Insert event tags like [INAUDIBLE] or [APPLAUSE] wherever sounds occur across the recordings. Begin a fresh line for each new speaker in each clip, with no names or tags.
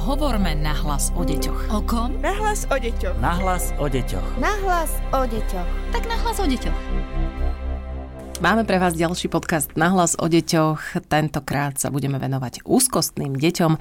Hovorme nahlas o deťoch.
O kom?
Nahlas o deťoch.
Nahlas o deťoch.
Nahlas o deťoch.
Tak nahlas o deťoch.
Máme pre vás ďalší podcast Nahlas o deťoch. Tentokrát sa budeme venovať úzkostným deťom.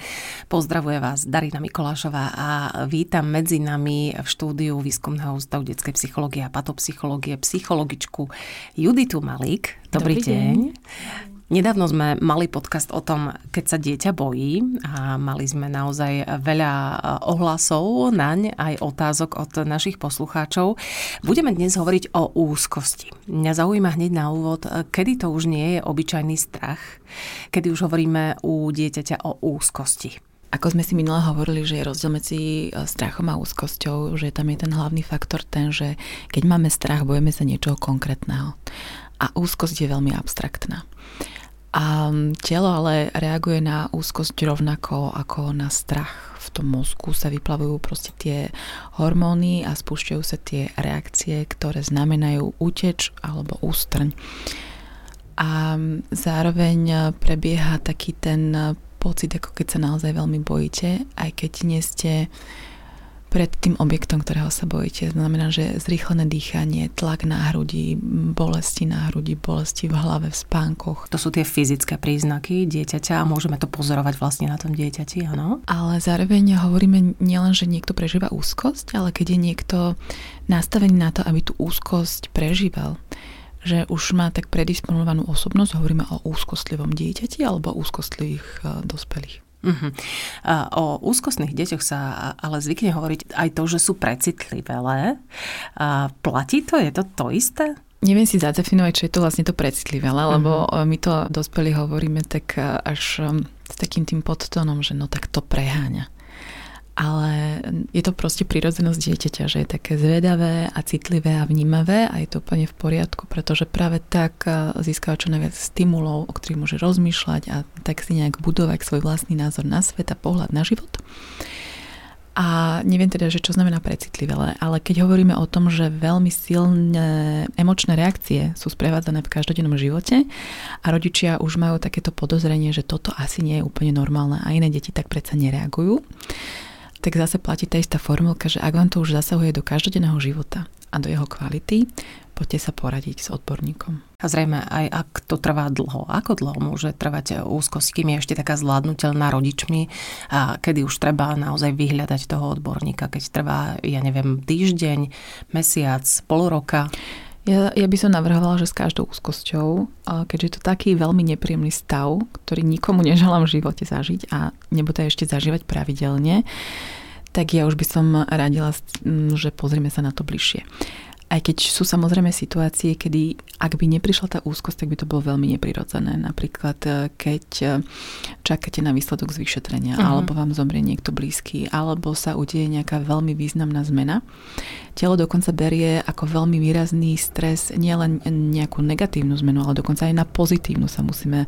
Pozdravuje vás Darina Mikolášová a vítam medzi nami v štúdiu Výskumného ústavu detskej psychológie a patopsychológie psychologičku Juditu Malík. Dobrý, Dobrý deň. deň. Nedávno sme mali podcast o tom, keď sa dieťa bojí a mali sme naozaj veľa ohlasov naň, aj otázok od našich poslucháčov. Budeme dnes hovoriť o úzkosti. Mňa zaujíma hneď na úvod, kedy to už nie je obyčajný strach, kedy už hovoríme u dieťaťa o úzkosti.
Ako sme si minule hovorili, že je rozdiel medzi e, strachom a úzkosťou, že tam je ten hlavný faktor ten, že keď máme strach, bojíme sa niečoho konkrétneho. A úzkosť je veľmi abstraktná. A telo ale reaguje na úzkosť rovnako ako na strach. V tom mozgu sa vyplavujú proste tie hormóny a spúšťajú sa tie reakcie, ktoré znamenajú úteč alebo ústrň. A zároveň prebieha taký ten pocit, ako keď sa naozaj veľmi bojíte, aj keď nie ste pred tým objektom, ktorého sa bojíte. Znamená, že zrýchlené dýchanie, tlak na hrudi, bolesti na hrudi, bolesti v hlave, v spánkoch.
To sú tie fyzické príznaky dieťaťa a môžeme to pozorovať vlastne na tom dieťati, áno?
Ale zároveň hovoríme nielen, že niekto prežíva úzkosť, ale keď je niekto nastavený na to, aby tú úzkosť prežíval, že už má tak predisponovanú osobnosť, hovoríme o úzkostlivom dieťati alebo úzkostlivých eh, dospelých. Uh-huh.
O úzkostných deťoch sa ale zvykne hovoriť aj to, že sú precitlivé. Platí to? Je to to isté?
Neviem si zadefinovať, čo je to vlastne to precitlivé, lebo uh-huh. my to dospelí hovoríme tak až s takým tým podtónom, že no tak to preháňa ale je to proste prírodzenosť dieťaťa, že je také zvedavé a citlivé a vnímavé a je to úplne v poriadku, pretože práve tak e, získava čo najviac stimulov, o ktorých môže rozmýšľať a tak si nejak budovať svoj vlastný názor na svet a pohľad na život. A neviem teda, že čo znamená precitlivé, ale keď hovoríme o tom, že veľmi silné emočné reakcie sú sprevádzané v každodennom živote a rodičia už majú takéto podozrenie, že toto asi nie je úplne normálne a iné deti tak predsa nereagujú, tak zase platí tá istá formulka, že ak vám to už zasahuje do každodenného života a do jeho kvality, poďte sa poradiť s odborníkom.
A zrejme aj ak to trvá dlho, ako dlho môže trvať úzkosť, kým je ešte taká zvládnutelná rodičmi a kedy už treba naozaj vyhľadať toho odborníka, keď trvá, ja neviem, týždeň, mesiac, pol roka.
Ja, ja by som navrhovala, že s každou úzkosťou, keďže je to taký veľmi nepríjemný stav, ktorý nikomu [LAUGHS] neželám v živote zažiť a nebude ešte zažívať pravidelne, tak ja už by som radila, že pozrieme sa na to bližšie. Aj keď sú samozrejme situácie, kedy ak by neprišla tá úzkosť, tak by to bolo veľmi neprirodzené. Napríklad, e, keď e, čakáte na výsledok z vyšetrenia, uh-huh. alebo vám zomrie niekto blízky, alebo sa udeje nejaká veľmi významná zmena. Telo dokonca berie ako veľmi výrazný stres nielen nejakú negatívnu zmenu, ale dokonca aj na pozitívnu sa musíme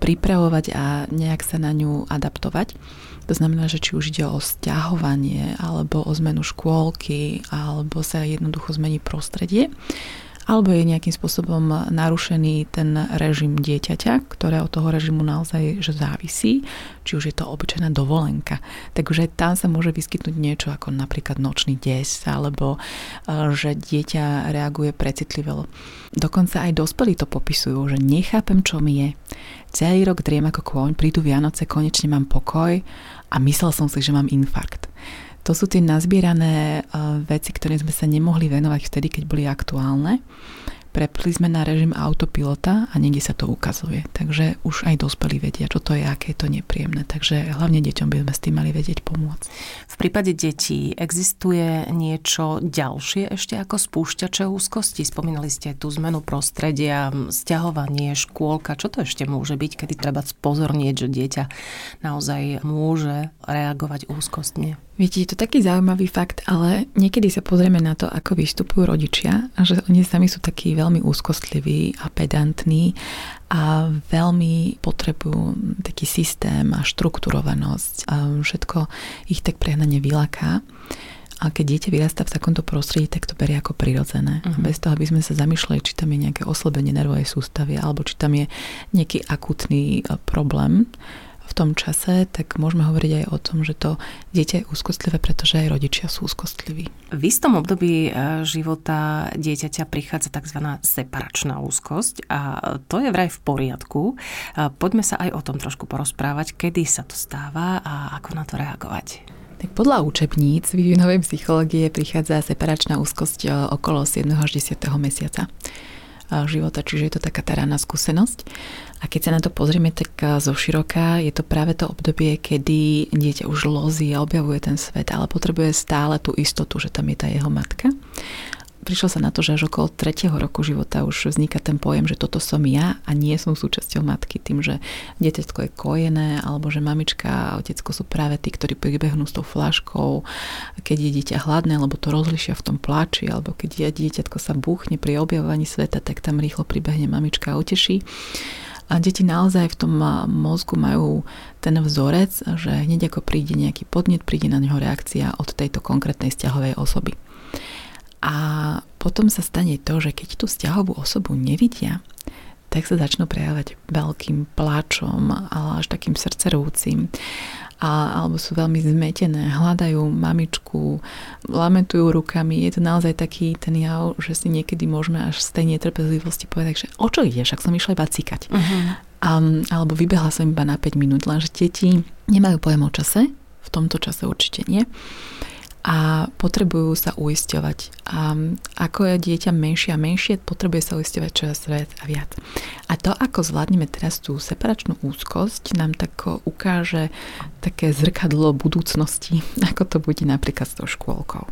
pripravovať a nejak sa na ňu adaptovať. To znamená, že či už ide o stiahovanie, alebo o zmenu škôlky, alebo sa jednoducho zmení prostredie, alebo je nejakým spôsobom narušený ten režim dieťaťa, ktoré od toho režimu naozaj že závisí, či už je to obyčajná dovolenka. Takže tam sa môže vyskytnúť niečo ako napríklad nočný des, alebo e, že dieťa reaguje precitlivo. Dokonca aj dospelí to popisujú, že nechápem, čo mi je. Celý rok driem ako kôň, prídu Vianoce, konečne mám pokoj a myslel som si, že mám infarkt. To sú tie nazbierané veci, ktoré sme sa nemohli venovať vtedy, keď boli aktuálne prepli sme na režim autopilota a niekde sa to ukazuje. Takže už aj dospelí vedia, čo to je, aké je to nepríjemné. Takže hlavne deťom by sme s tým mali vedieť pomôcť.
V prípade detí existuje niečo ďalšie ešte ako spúšťače úzkosti? Spomínali ste tú zmenu prostredia, stiahovanie, škôlka. Čo to ešte môže byť, kedy treba spozornieť, že dieťa naozaj môže reagovať úzkostne?
Viete, je to taký zaujímavý fakt, ale niekedy sa pozrieme na to, ako vystupujú rodičia a že oni sami sú takí veľmi úzkostliví a pedantní a veľmi potrebujú taký systém a štrukturovanosť a všetko ich tak prehnane vylaká. A keď dieťa vyrastá v takomto prostredí, tak to berie ako prirodzené. Uh-huh. Bez toho, aby sme sa zamýšľali, či tam je nejaké oslabenie nervovej sústavy alebo či tam je nejaký akutný e, problém v tom čase, tak môžeme hovoriť aj o tom, že to dieťa je úzkostlivé, pretože aj rodičia sú úzkostliví.
V istom období e, života dieťaťa prichádza tzv. separačná úzkosť a to je vraj v poriadku. E, poďme sa aj o tom trošku porozprávať, kedy sa to stáva a ako na to reagovať.
Tak podľa učebníc vývinovej psychológie prichádza separačná úzkosť e, okolo 7. až 10. mesiaca života, čiže je to taká tá rána skúsenosť. A keď sa na to pozrieme tak zo široka, je to práve to obdobie, kedy dieťa už lozí a objavuje ten svet, ale potrebuje stále tú istotu, že tam je tá jeho matka prišlo sa na to, že až okolo 3. roku života už vzniká ten pojem, že toto som ja a nie som súčasťou matky tým, že dieťatko je kojené alebo že mamička a otecko sú práve tí, ktorí pribehnú s tou flaškou, keď je dieťa hladné, alebo to rozlišia v tom pláči, alebo keď je dieťatko sa buchne pri objavovaní sveta, tak tam rýchlo pribehne mamička a uteší. A deti naozaj v tom mozgu majú ten vzorec, že hneď ako príde nejaký podnet, príde na neho reakcia od tejto konkrétnej vzťahovej osoby. A potom sa stane to, že keď tú vzťahovú osobu nevidia, tak sa začnú prejavať veľkým pláčom, ale až takým srdcerúcim. A, alebo sú veľmi zmetené, hľadajú mamičku, lamentujú rukami. Je to naozaj taký ten jav, že si niekedy môžeme až z tej netrpezlivosti povedať, že o čo ide, však som išla iba cikať. Uh-huh. Um, alebo vybehla som iba na 5 minút, lenže deti nemajú pojem o čase, v tomto čase určite nie a potrebujú sa uisťovať. A ako je dieťa menšie a menšie, potrebuje sa uisťovať čoraz viac a viac. A to, ako zvládneme teraz tú separačnú úzkosť, nám tak ukáže také zrkadlo budúcnosti, [LAUGHS] ako to bude napríklad s tou škôlkou.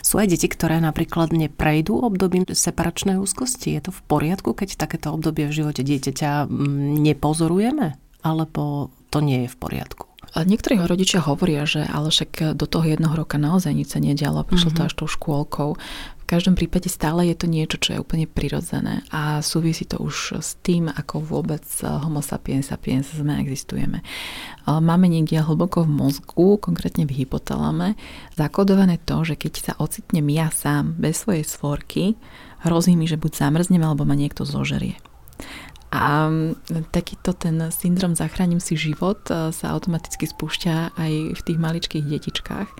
Sú aj deti, ktoré napríklad neprejdú obdobím separačnej úzkosti? Je to v poriadku, keď takéto obdobie v živote dieťaťa nepozorujeme? Alebo to nie je v poriadku?
Niektorí rodičia hovoria, že ale však do toho jednoho roka naozaj nič sa nedialo, prišlo mm-hmm. to mhm. až tou škôlkou. V každom prípade stále je to niečo, čo je úplne prirodzené a súvisí to už s tým, ako vôbec homo sapiens sapiens sme existujeme. Máme niekde hlboko v mozgu, konkrétne v hypotalame, zakodované to, že keď sa ocitnem ja sám bez svojej svorky, hrozí mi, že buď zamrznem, alebo ma niekto zožerie. A takýto ten syndrom zachránim si život e, sa automaticky spúšťa aj v tých maličkých detičkách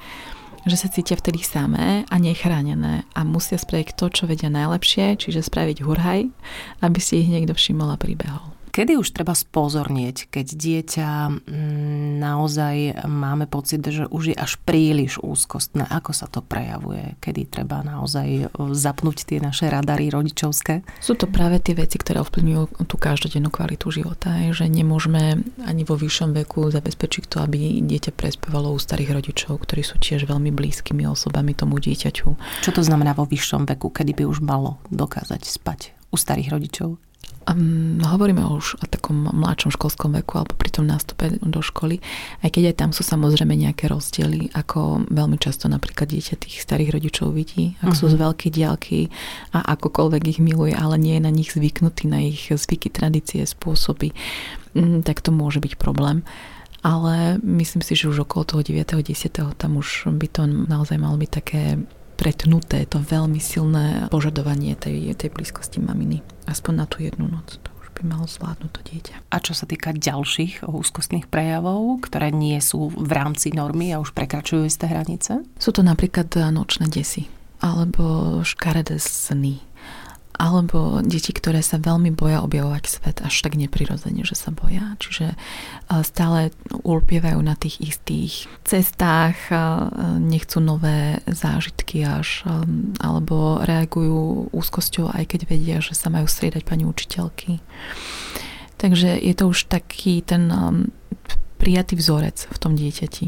že sa cítia vtedy samé a nechránené a musia spraviť to, čo vedia najlepšie, čiže spraviť hurhaj, aby si ich niekto všimol a pribehol.
Kedy už treba spozornieť, keď dieťa mm, naozaj máme pocit, že už je až príliš úzkostné? Ako sa to prejavuje? Kedy treba naozaj e, zapnúť tie naše radary rodičovské?
Sú to práve tie veci, ktoré ovplyvňujú tú každodennú kvalitu života. Že nemôžeme ani vo vyššom veku zabezpečiť to, aby dieťa prespávalo u starých rodičov, ktorí sú tiež veľmi blízkymi osobami tomu dieťaťu.
Čo to znamená vo vyššom veku, kedy by už malo dokázať spať u starých rodičov?
Um, hovoríme už o takom mladšom školskom veku alebo pri tom nástupe do školy, aj keď aj tam sú samozrejme nejaké rozdiely, ako veľmi často napríklad dieťa tých starých rodičov vidí, ak uh-huh. sú z mhm. veľkej diálky a akokoľvek ich miluje, ale nie je na nich zvyknutý, na ich zvyky, tradície, spôsoby, um, tak to môže byť problém. Ale myslím si, že už okolo toho 9. 10. tam už by to naozaj malo byť také pretnuté, to veľmi silné požadovanie tej, tej blízkosti maminy. Aspoň na tú jednu noc. To už by malo zvládnuť to dieťa.
A čo sa týka ďalších úzkostných prejavov, ktoré nie sú v rámci normy a už prekračujú isté hranice?
Sú to napríklad nočné desy alebo škaredé sny alebo deti, ktoré sa veľmi boja objavovať svet až tak neprirodzene, že sa boja. Čiže stále ulpievajú na tých istých cestách, nechcú nové zážitky až, alebo reagujú úzkosťou, aj keď vedia, že sa majú striedať pani učiteľky. Takže je to už taký ten prijatý vzorec v tom dieťati.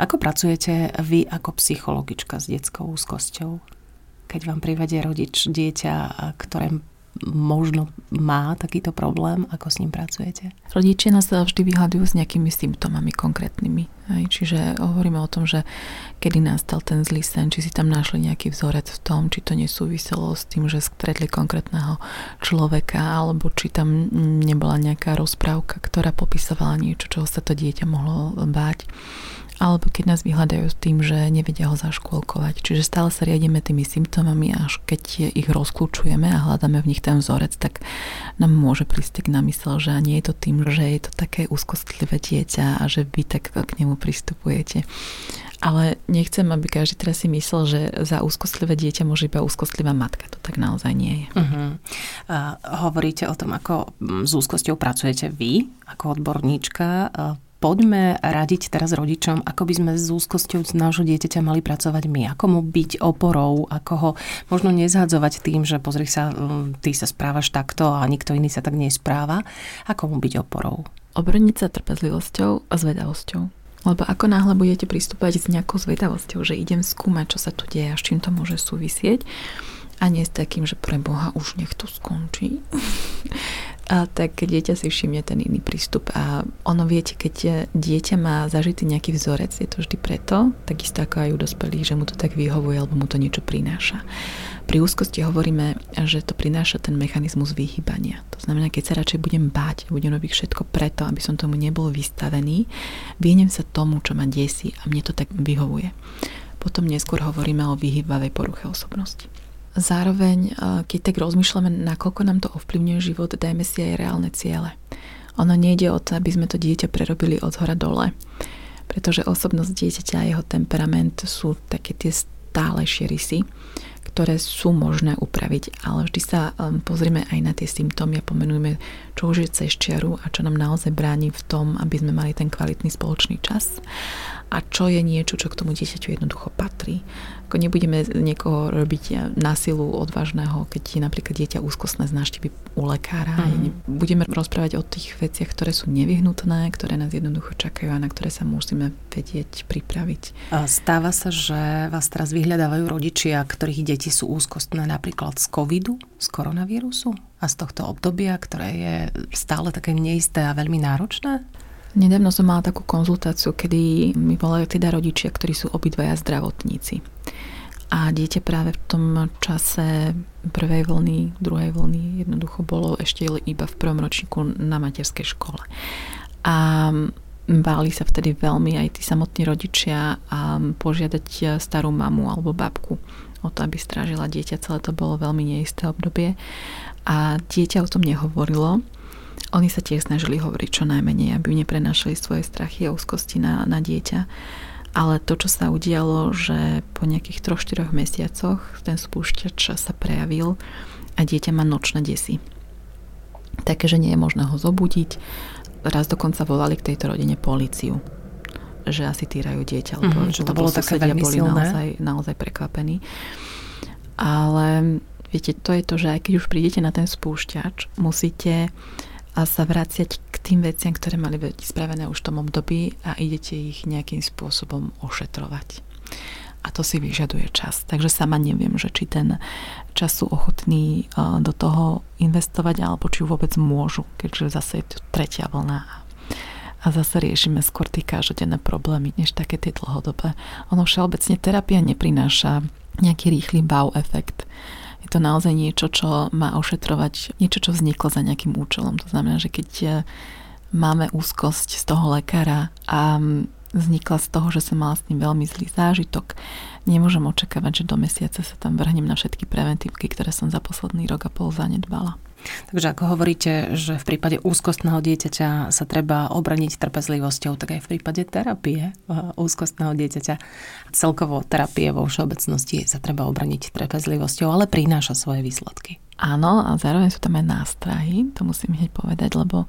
Ako pracujete vy ako psychologička s detskou úzkosťou? Keď vám privedie rodič dieťa, ktoré možno má takýto problém, ako s ním pracujete?
Rodičia nás vždy vyhľadujú s nejakými symptómami konkrétnymi. Čiže hovoríme o tom, že kedy nastal ten zlý sen, či si tam našli nejaký vzorec v tom, či to nesúviselo s tým, že stretli konkrétneho človeka, alebo či tam nebola nejaká rozprávka, ktorá popisovala niečo, čoho sa to dieťa mohlo báť alebo keď nás vyhľadajú s tým, že nevedia ho zaškôlkovať. Čiže stále sa riadíme tými symptómami, až keď ich rozklúčujeme a hľadáme v nich ten vzorec, tak nám môže prísť na mysel, že nie je to tým, že je to také úzkostlivé dieťa a že vy tak k nemu pristupujete. Ale nechcem, aby každý teraz si myslel, že za úzkostlivé dieťa môže iba úzkostlivá matka. To tak naozaj nie je. Uh-huh.
Uh, hovoríte o tom, ako s úzkosťou pracujete vy, ako odborníčka. Uh, poďme radiť teraz rodičom, ako by sme s úzkosťou z nášho dieťaťa mali pracovať my, ako mu byť oporou, ako ho možno nezhadzovať tým, že pozri sa, ty sa správaš takto a nikto iný sa tak nespráva, ako mu byť oporou.
Obrniť sa trpezlivosťou a zvedavosťou. Lebo ako náhle budete pristúpať s nejakou zvedavosťou, že idem skúmať, čo sa tu deje a s čím to môže súvisieť, a nie s takým, že pre Boha už nech to skončí, a tak dieťa si všimne ten iný prístup. A ono viete, keď dieťa má zažitý nejaký vzorec, je to vždy preto, takisto ako aj u dospelých, že mu to tak vyhovuje alebo mu to niečo prináša. Pri úzkosti hovoríme, že to prináša ten mechanizmus vyhýbania. To znamená, keď sa radšej budem báť, budem robiť všetko preto, aby som tomu nebol vystavený, vyhnem sa tomu, čo ma desí a mne to tak vyhovuje. Potom neskôr hovoríme o vyhýbavej poruche osobnosti. Zároveň, keď tak rozmýšľame, nakoľko nám to ovplyvňuje život, dajme si aj reálne ciele. Ono nejde o to, aby sme to dieťa prerobili od hora dole, pretože osobnosť dieťaťa a jeho temperament sú také tie stálejšie rysy, ktoré sú možné upraviť, ale vždy sa um, pozrieme aj na tie symptómy a pomenujeme, čo už je cez čiaru a čo nám naozaj bráni v tom, aby sme mali ten kvalitný spoločný čas a čo je niečo, čo k tomu dieťaťu jednoducho patrí. Ako nebudeme niekoho robiť násilu odvážneho, keď je napríklad dieťa úzkostné z návštevy u lekára. Mm. Budeme rozprávať o tých veciach, ktoré sú nevyhnutné, ktoré nás jednoducho čakajú a na ktoré sa musíme vedieť pripraviť.
Stáva sa, že vás teraz vyhľadávajú rodičia, ktorých deti sú úzkostné napríklad z covidu, z koronavírusu a z tohto obdobia, ktoré je stále také neisté a veľmi náročné?
Nedávno som mala takú konzultáciu, kedy mi volajú teda rodičia, ktorí sú obidvaja zdravotníci. A dieťa práve v tom čase prvej vlny, druhej vlny jednoducho bolo ešte iba v prvom ročníku na materskej škole. A báli sa vtedy veľmi aj tí samotní rodičia a požiadať starú mamu alebo babku o to, aby strážila dieťa. Celé to bolo veľmi neisté obdobie. A dieťa o tom nehovorilo, oni sa tiež snažili hovoriť čo najmenej, aby neprenášali svoje strachy a úzkosti na, na dieťa. Ale to, čo sa udialo, že po nejakých 3-4 mesiacoch ten spúšťač sa prejavil a dieťa má nočné desy. Také, že nie je možné ho zobudiť. Raz dokonca volali k tejto rodine policiu že asi týrajú dieťa, lebo, mm-hmm,
že to bolo také veľmi
boli silné. naozaj, naozaj prekvapení. Ale viete, to je to, že aj keď už prídete na ten spúšťač, musíte a sa vraciať k tým veciam, ktoré mali byť spravené už v tom období a idete ich nejakým spôsobom ošetrovať. A to si vyžaduje čas. Takže sama neviem, že či ten čas sú ochotní do toho investovať, alebo či vôbec môžu, keďže zase je tu tretia vlna a zase riešime skôr tie každodenné problémy, než také tie dlhodobé. Ono všeobecne terapia neprináša nejaký rýchly wow efekt je to naozaj niečo, čo má ošetrovať, niečo, čo vzniklo za nejakým účelom. To znamená, že keď e, máme úzkosť z toho lekára a vznikla z toho, že som mala s ním veľmi zlý zážitok, nemôžem očakávať, že do mesiaca sa tam vrhnem na všetky preventívky, ktoré som za posledný rok a pol zanedbala.
Takže ako hovoríte, že v prípade úzkostného dieťaťa sa treba obraniť trpezlivosťou, tak aj v prípade terapie úzkostného dieťaťa, celkovo terapie vo všeobecnosti sa treba obraniť trpezlivosťou, ale prináša svoje výsledky.
Áno, a zároveň sú tam aj nástrahy, to musím hneď povedať, lebo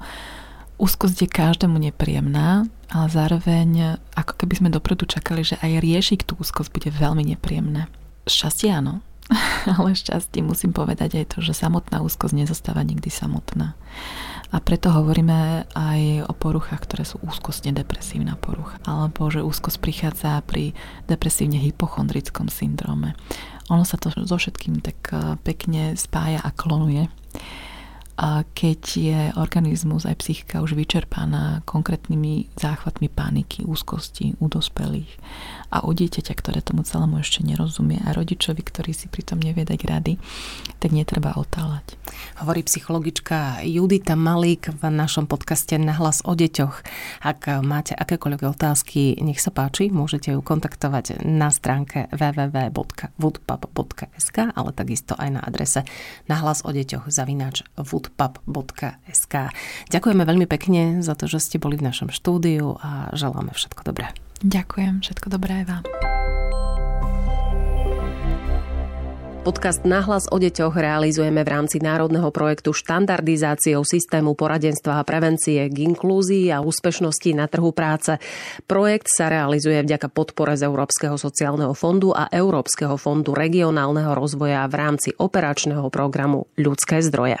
úzkosť je každému nepríjemná, ale zároveň ako keby sme dopredu čakali, že aj riešiť tú úzkosť bude veľmi nepríjemné. Šťastie áno, [LAUGHS] ale šťastie musím povedať aj to, že samotná úzkosť nezostáva nikdy samotná. A preto hovoríme aj o poruchách, ktoré sú úzkostne depresívna porucha. Alebo že úzkosť prichádza pri depresívne hypochondrickom syndróme. Ono sa to so všetkým tak eh, pekne spája a klonuje. Keď je organizmus aj psychika už vyčerpaná konkrétnymi záchvatmi paniky, úzkosti u dospelých a u dieťaťa, ktoré tomu celému ešte nerozumie a rodičovi, ktorý si pritom nevie dať rady, tak netreba otáľať.
Hovorí psychologička Judita Malík v našom podcaste Nahlas o deťoch. Ak máte akékoľvek otázky, nech sa páči, môžete ju kontaktovať na stránke www.woodpub.sk ale takisto aj na adrese nahlas o deťoch zavináč woodpub.sk. Ďakujeme veľmi pekne za to, že ste boli v našom štúdiu a želáme všetko dobré.
Ďakujem, všetko dobré aj vám.
Podcast Nahlas o deťoch realizujeme v rámci národného projektu štandardizáciou systému poradenstva a prevencie k inklúzii a úspešnosti na trhu práce. Projekt sa realizuje vďaka podpore z Európskeho sociálneho fondu a Európskeho fondu regionálneho rozvoja v rámci operačného programu Ľudské zdroje.